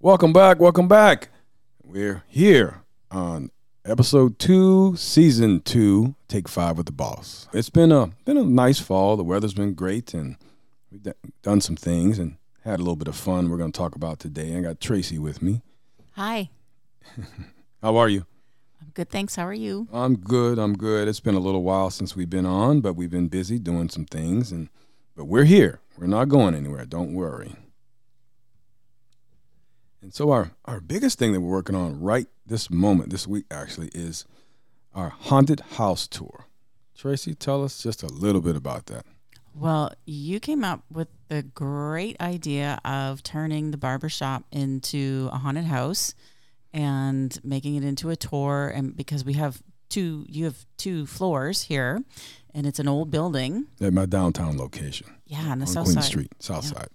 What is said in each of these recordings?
Welcome back. Welcome back. We're here on episode two, season two, take five with the boss. It's been a been a nice fall. The weather's been great, and we've d- done some things and had a little bit of fun. We're going to talk about today. I got Tracy with me. Hi. How are you? I'm good, thanks. How are you? I'm good. I'm good. It's been a little while since we've been on, but we've been busy doing some things, and but we're here. We're not going anywhere. Don't worry. And so our our biggest thing that we're working on right this moment, this week actually, is our haunted house tour. Tracy, tell us just a little bit about that. Well, you came up with the great idea of turning the barbershop into a haunted house and making it into a tour and because we have two you have two floors here and it's an old building. At my downtown location Yeah, on the on south Queen side. Street, South Yeah. Side.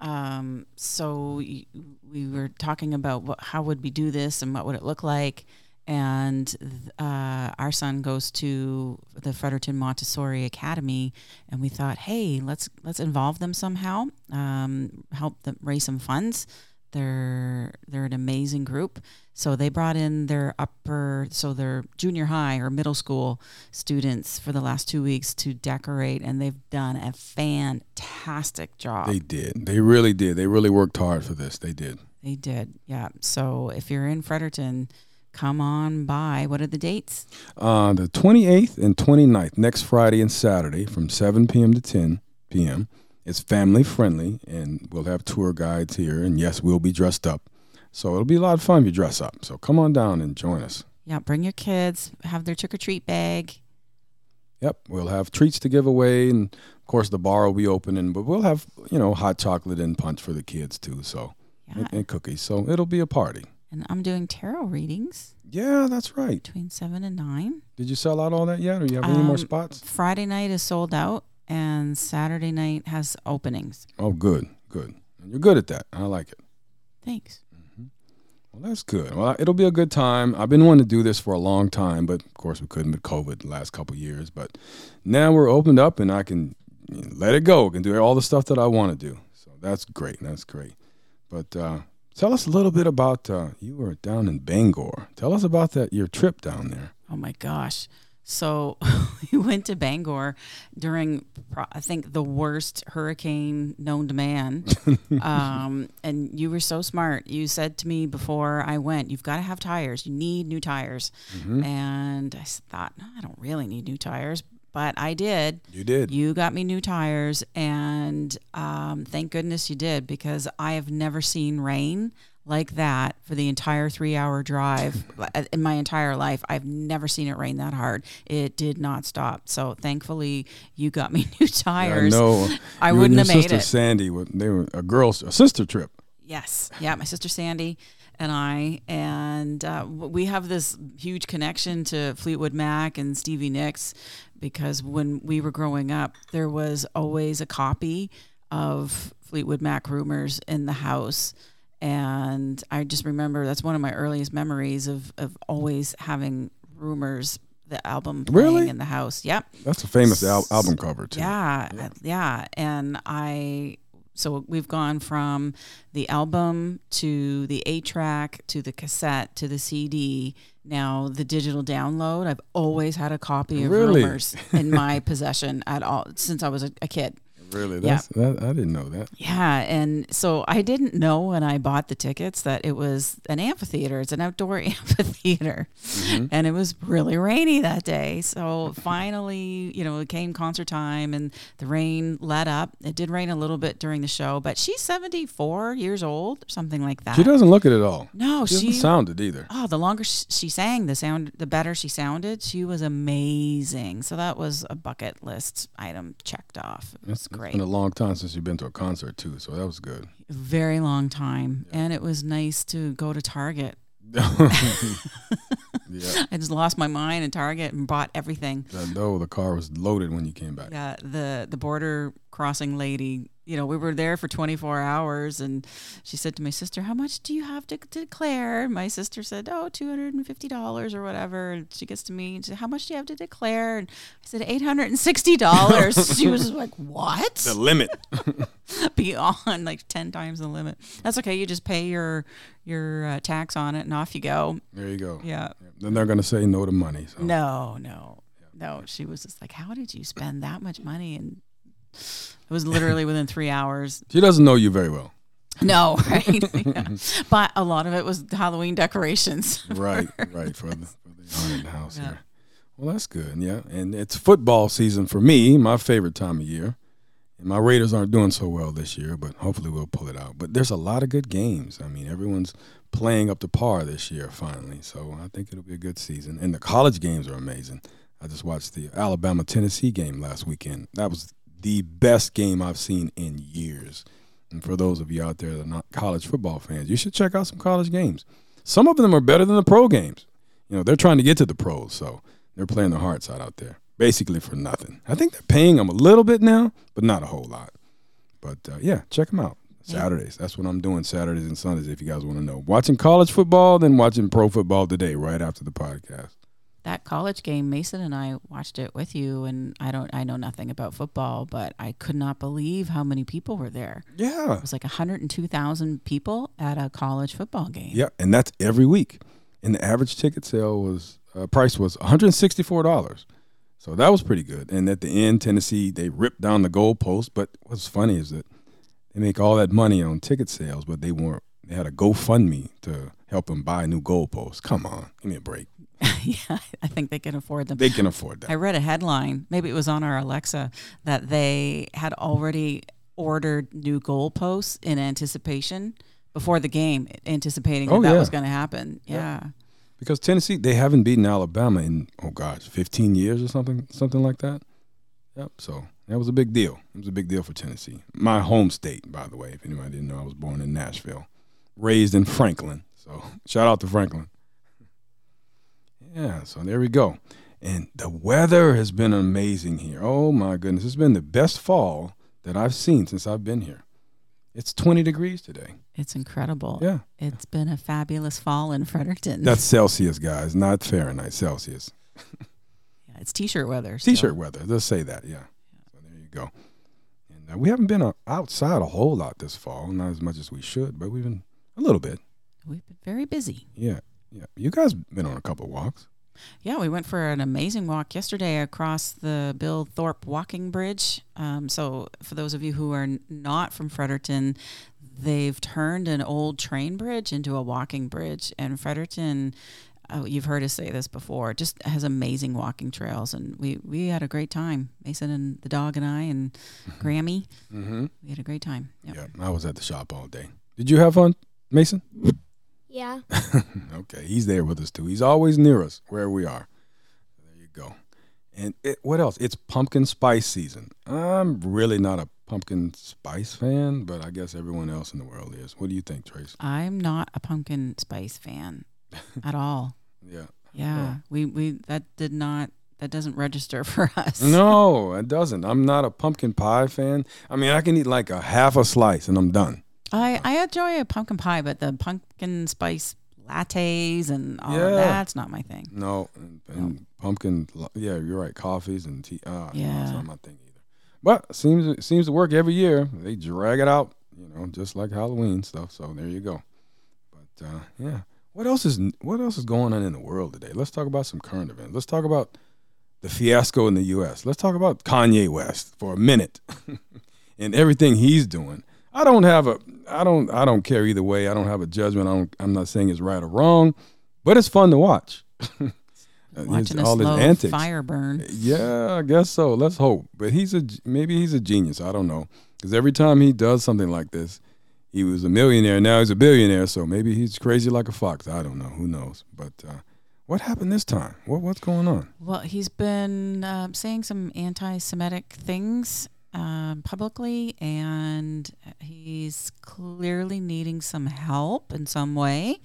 Um, so y- we were talking about what, how would we do this and what would it look like. And uh, our son goes to the Fredericton Montessori Academy, and we thought, hey, let's let's involve them somehow, um, help them raise some funds. They're they're an amazing group. So they brought in their upper, so their junior high or middle school students for the last two weeks to decorate, and they've done a fantastic job. They did. They really did. They really worked hard for this. They did. They did, yeah. So if you're in Fredericton, come on by. What are the dates? Uh, the 28th and 29th, next Friday and Saturday from 7 p.m. to 10 p.m. It's family friendly, and we'll have tour guides here. And yes, we'll be dressed up. So it'll be a lot of fun if you dress up. So come on down and join us. Yeah, bring your kids, have their trick or treat bag. Yep, we'll have treats to give away, and of course the bar will be open, and but we'll have you know hot chocolate and punch for the kids too. So Yeah. and, and cookies. So it'll be a party. And I'm doing tarot readings Yeah, that's right. between seven and nine. Did you sell out all that yet, or you have any more Um, spots? Friday night is sold out, and Saturday night has openings. Oh, good, good. You're good at that. I like it. Thanks. Well, that's good. Well, it'll be a good time. I've been wanting to do this for a long time, but of course we couldn't with COVID the last couple of years. But now we're opened up, and I can let it go. can do all the stuff that I want to do. So that's great. That's great. But uh, tell us a little bit about uh, you were down in Bangor. Tell us about that your trip down there. Oh my gosh. So we went to Bangor during, I think, the worst hurricane known to man. um, and you were so smart. You said to me before I went, You've got to have tires. You need new tires. And I thought, no, I don't really need new tires. But I did. You did. You got me new tires, and um, thank goodness you did because I have never seen rain like that for the entire three hour drive in my entire life. I've never seen it rain that hard. It did not stop. So thankfully, you got me new tires. I know. I You wouldn't have made sister it. Sandy, they were a girls, a sister trip. Yes. Yeah. My sister Sandy and I, and uh, we have this huge connection to Fleetwood Mac and Stevie Nicks because when we were growing up, there was always a copy of Fleetwood Mac Rumors in the house. And I just remember that's one of my earliest memories of, of always having Rumors, the album playing Really? in the house. Yep. That's a famous al- album cover too. Yeah, uh, yeah, and I so we've gone from the album to the eight track to the cassette to the CD. Now the digital download. I've always had a copy of Really? Rumors in my possession at all since I was a, a kid. Really? Yeah. That, I didn't know that. Yeah, and so I didn't know when I bought the tickets that it was an amphitheater. It's an outdoor amphitheater, mm-hmm. and it was really rainy that day. So finally, you know, it came concert time, and the rain let up. It did rain a little bit during the show, but she's seventy four years old something like that. She doesn't look it at all. No, She she. doesn't sound it either. Oh, the longer she sang, the sound, the better she sounded. She was amazing. So that was a bucket list item checked off. It was great. Been a long time since you've been to a concert too, so that was good. very long time. And it was nice to go to target. Yeah, i just lost my mind in target and bought everything. I know the car was loaded when you came back. yeah the the border crossing lady, you know, we were there for 24 hours and she said to my sister, How much do you have to, to declare? My sister said, Oh, $250 or whatever. And she gets to me and said, How much do you have to declare? And I said, $860. she was like, What? The limit. Beyond like 10 times the limit. That's okay. You just pay your your uh, tax on it and off you go. There you go. Yeah. Then they're going to say no to money. So. No, no, no. She was just like, How did you spend that much money? And it was literally within three hours. She doesn't know you very well. No, right? Yeah. But a lot of it was Halloween decorations. Right, right. For the, for the haunted house Yeah. here. Well, that's good. Yeah. And it's football season for me, my favorite time of year. And my Raiders aren't doing so well this year, but hopefully we'll pull it out. But there's a lot of good games. I mean, everyone's playing up to par this year finally. So I think it'll be a good season. And the college games are amazing. I just watched the Alabama Tennessee game last weekend. That was the best game I've seen in years. And for those of you out there that are not college football fans, you should check out some college games. Some of them are better than the pro games. You know, they're trying to get to the pros, so they're playing their hearts out out there, basically for nothing. I think they're paying them a little bit now, but not a whole lot. But uh, yeah, check them out. Saturdays. That's what I'm doing Saturdays and Sundays if you guys want to know. Watching college football, then watching pro football today, right after the podcast. That college game, Mason and I watched it with you, and I don't, I know nothing about football, but I could not believe how many people were there. Yeah. It was like 102,000 people at a college football game. Yeah, and that's every week. And the average ticket sale was uh, price was one hundred sixty four dollars. So that was pretty good. And at the end, Tennessee they ripped down the goalpost. But what's funny is that they make all that money on ticket sales, but they weren't. They had a GoFundMe to help them buy new goalposts. Come on, give me a break. yeah, I think they can afford them. They can afford that. I read a headline, maybe it was on our Alexa, that they had already ordered new goalposts in anticipation before the game, anticipating that Oh, that yeah. was going to happen. Yeah. Because Tennessee they haven't beaten Alabama in oh gosh, fifteen years or something, something like that. Yep. So that was a big deal. It was a big deal for Tennessee. My home state, by the way. If anybody didn't know, I was born in Nashville, raised in Franklin. So shout out to Franklin. Yeah. So there we go. And the weather has been amazing here. Oh my goodness, it's been the best fall that I've seen since I've been here. It's 20 degrees today. It's incredible. Yeah. It's been a fabulous fall in Fredericton. That's Celsius, guys, not Fahrenheit. Celsius. yeah, it's t-shirt weather. T-shirt weather. Let's say that. Yeah. So there you go. And uh, we haven't been uh, outside a whole lot this fall, not as much as we should, but we've been a little bit. We've been very busy. Yeah. Yeah. You guys been on a couple of walks. Yeah, we went for an amazing walk yesterday across the Bill Thorpe Walking Bridge. Um, so, for those of you who are not from Fredericton, they've turned an old train bridge into a walking bridge. And Fredericton, oh, you've heard us say this before, just has amazing walking trails. And we, we had a great time. Mason and the dog and I and Grammy, Mm-hmm. we had a great time. Yep. Yeah. I was at the shop all day. Did you have fun, Mason? Yeah. okay. He's there with us too. He's always near us where we are. There you go. And it, what else? It's pumpkin spice season. I'm really not a pumpkin spice fan, but I guess everyone else in the world is. What do you think, Trace? I'm not a pumpkin spice fan at all. Yeah. Yeah, we we that did not that doesn't register for us. No, it doesn't. I'm not a pumpkin pie fan. I mean, I can eat like a half a slice and I'm done. I I enjoy a pumpkin pie, but the pumpkin spice lattes and all Yeah. of that's not my thing. No, and, and pumpkin. Yeah, you're right. Coffees and tea. Uh, yeah, not my thing either. But it seems it seems to work every year. They drag it out, you know, just like Halloween stuff. So there you go. But uh, yeah, what else is what else is going on in the world today? Let's talk about some current events. Let's talk about the fiasco in the U.S. Let's talk about Kanye West for a minute and everything he's doing. I don't have a I don't I don't care either way. I don't have a judgment. I don't I'm not saying it's right or wrong, but it's fun to watch. Uh, Watching all his antics. fire burn. Yeah, I guess so. Let's hope. But he's a maybe he's a genius. I don't know because every time he does something like this, he was a millionaire. Now he's a billionaire. So maybe he's crazy like a fox. I don't know. Who knows? But uh, what happened this time? What what's going on? Well, he's been um, saying some anti-Semitic things um, publicly, and he's clearly needing some help in some way.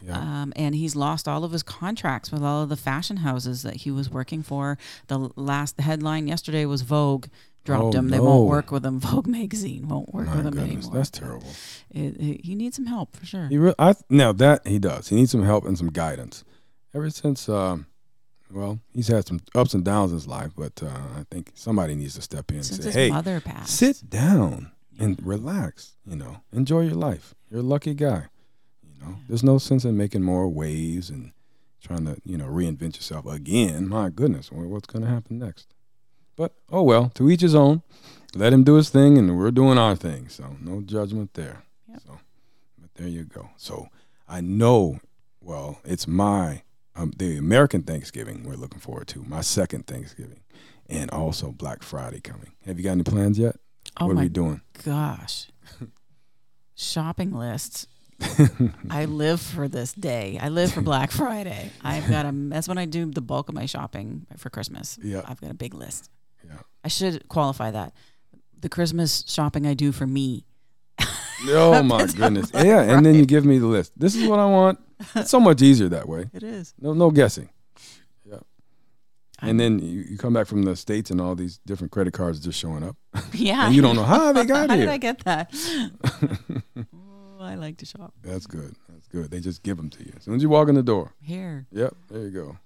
Yeah. Um, and he's lost all of his contracts with all of the fashion houses that he was working for. The last the headline yesterday was Vogue dropped Oh, him. They no. won't work with him. Vogue magazine won't work My with him goodness, anymore. that's terrible. It, it, he needs some help for sure. He re- I now that he does. He needs some help and some guidance. Ever since, um, well, he's had some ups and downs in his life, but uh, I think somebody needs to step in and say, "Hey, sit down and relax. You know, enjoy your life. You're a lucky guy. You know, there's no sense in making more waves and trying to, you know, reinvent yourself again. My goodness, what's going to happen next? But oh well, to each his own. Let him do his thing, and we're doing our thing. So no judgment there. Yep. So, but there you go. So I know. Well, it's my um, the American Thanksgiving we're looking forward to. My second Thanksgiving, and also Black Friday coming. Have you got any plans yet? oh what are we doing? gosh. Shopping lists. I live for this day. I live for Black Friday. I've got a. That's when I do the bulk of my shopping for Christmas. Yeah. I've got a big list. Yeah. I should qualify that. The Christmas shopping I do for me. Oh my goodness. Yeah, and then you give me the list. This is what I want. It's so much easier that way. It is. No, no guessing. I'm- And then you, you come back from the states and all these different credit cards just showing up, yeah. and you don't know how they got How here. did I get that? oh, I like to shop That's good. That's good. They just give them to you as soon as you walk in the door. here. Yep, there you go.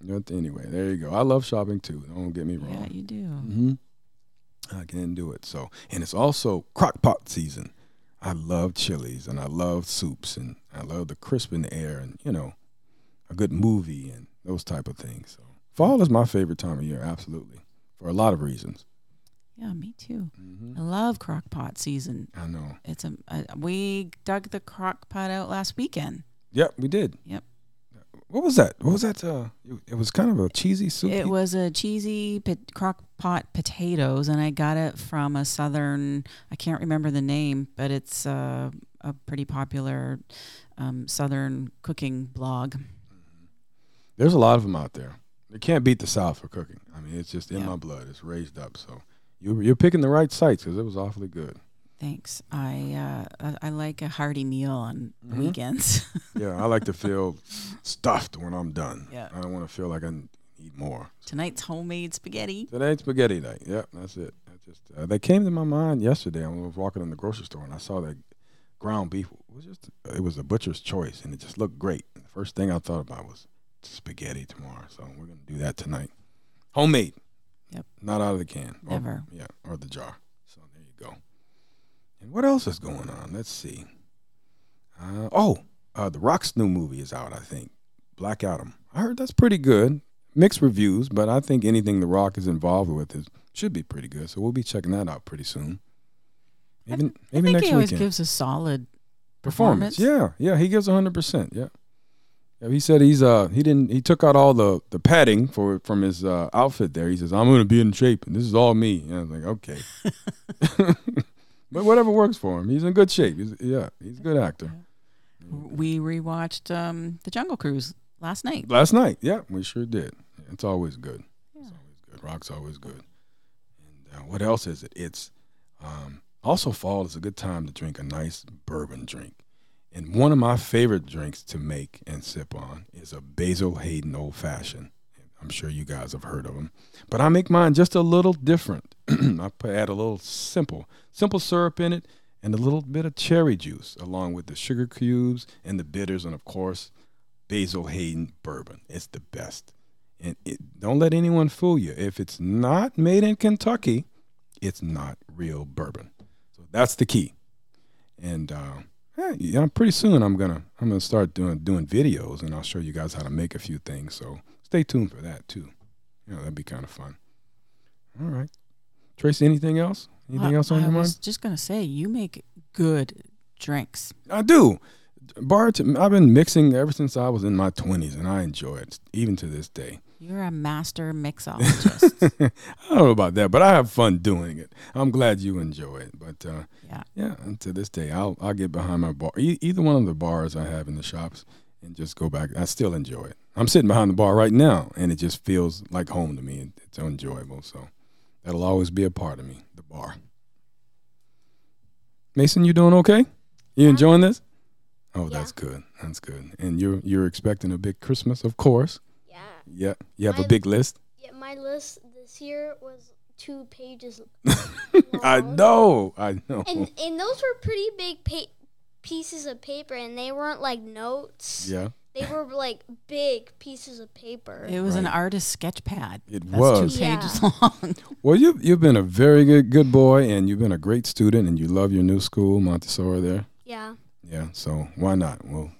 But anyway, there you go. I love shopping too. Don't get me wrong. Yeah, you do. hmm I can do it. So, and it's also crock pot season. I love chilies and I love soups and I love the crisp in the air and you know, a good movie and those type of things. So, fall is my favorite time of year, absolutely, for a lot of reasons. Yeah, me too. hmm I love crock pot season. I know. It's a, uh we dug the crock pot out last weekend. Yep, we did. Yep. What was that? What was that? Uh, it, it was kind of a cheesy soup. It was a cheesy pot- crock pot potatoes, and I got it from a southern. I can't remember the name, but it's uh, a pretty popular um, southern cooking blog. There's a lot of them out there. They can't beat the South for cooking. I mean, it's just in Yeah. my blood. It's raised up. So you, you're picking the right sites because it was awfully good. Thanks. I uh, I, I like a hearty meal on the Mhm. weekends. Yeah, I like to feel stuffed when I'm done. Yeah. I don't want to feel like I need more. Tonight's homemade spaghetti. Tonight's spaghetti night. Yep, that's it. I just uh, they came to my mind yesterday. When I was walking in the grocery store and I saw that ground beef it was just it was a butcher's choice and it just looked great. And the first thing I thought about was spaghetti tomorrow. So we're gonna do that tonight. Homemade. Yep. Not out of the can. Or- Never. yeah, or the jar. So there you go. And what else is going on? Let's see. Uh, oh, uh, the Rock's new movie is out. I think Black Adam. I heard that's pretty good. Mixed reviews, but I think anything The Rock is involved with is should be pretty good. So we'll be checking that out pretty soon. Maybe I maybe think next he always weekend. gives a solid performance. performance. Yeah, yeah, he gives hundred percent. Yeah. Yeah, he said he's uh he didn't he took out all the the padding for from his uh, outfit there. He says I'm gonna be in shape and this is all me. And I was like, okay, but whatever works for him. He's in good shape. He's, yeah, he's a good actor. We rewatched um, the Jungle Cruise last night. Last night, yeah, we sure did. It's always good. Yeah. It's always good. Rock's always good. And uh, what else is it? It's um, also fall is a good time to drink a nice bourbon drink. And one of my favorite drinks to make and sip on is a Basil Hayden Old Fashioned. I'm sure you guys have heard of them, but I make mine just a little different. I put, add a little simple, simple syrup in it, and a little bit of cherry juice, along with the sugar cubes and the bitters, and of course, Basil Hayden bourbon. It's the best. And it, don't let anyone fool you. If it's not made in Kentucky, it's not real bourbon. So that's the key. And uh, yeah, pretty soon I'm gonna I'm gonna start doing doing videos, and I'll show you guys how to make a few things. So stay tuned for that too. You know that'd be kind of fun. All right, Tracy. Anything else? Anything I- else on I your mind? I was just gonna say you make good drinks. I do. Bart, I've been mixing ever since I was in my 20s, and I enjoy it even to this day. You're a master mixologist. I don't know about that, but I have fun doing it. I'm glad you enjoy it. But uh, yeah. yeah, and to this day, I'll I'll get behind my bar, e- either one of the bars I have in the shops, and just go back. I still enjoy it. I'm sitting behind the bar right now, and it just feels like home to me. It- It's enjoyable, so that'll always be a part of me. The bar. Mason, you doing okay? You enjoying this? Oh, Yeah. that's good. That's good. And you're you're expecting a big Christmas, of course. Yeah. Yeah, you have a big list. Yeah, my list this year was two pages. I know. I know. And and those were pretty big pa- pieces of paper, and they weren't like notes. yeah, They were like big pieces of paper. It was an Right. artist sketch pad. it That's was. two pages Yeah. long. Well, you you've been a very good good boy, and you've been a great student, and you love your new school, Montessori. There, yeah. yeah. So why not? Well,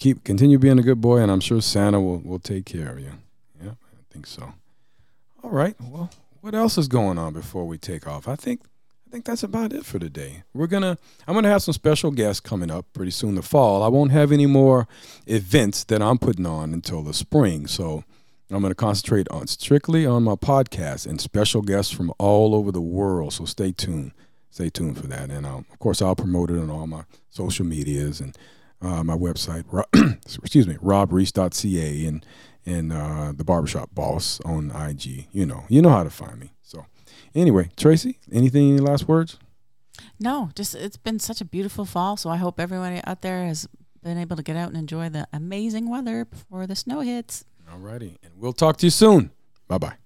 keep continue being a good boy, and I'm sure Santa will will take care of you. Yeah, I think so. All right. Well, what else is going on before we take off? I think I think that's about it for today. We're gonna I'm gonna have some special guests coming up pretty soon. The fall. I won't have any more events that I'm putting on until the spring. So I'm to concentrate on strictly on my podcast and special guests from all over the world. So stay tuned. Stay tuned for that. And um, of course, I'll promote it on all my social medias and uh, my website. Excuse me, robreese.ca and and uh, the barbershop boss on IG. You know, you know how to find me. So anyway, Tracy, anything? Any last words? No, just it's been such a beautiful fall. So I hope everyone out there has been able to get out and enjoy the amazing weather before the snow hits. All righty, and we'll talk to you soon. Bye bye.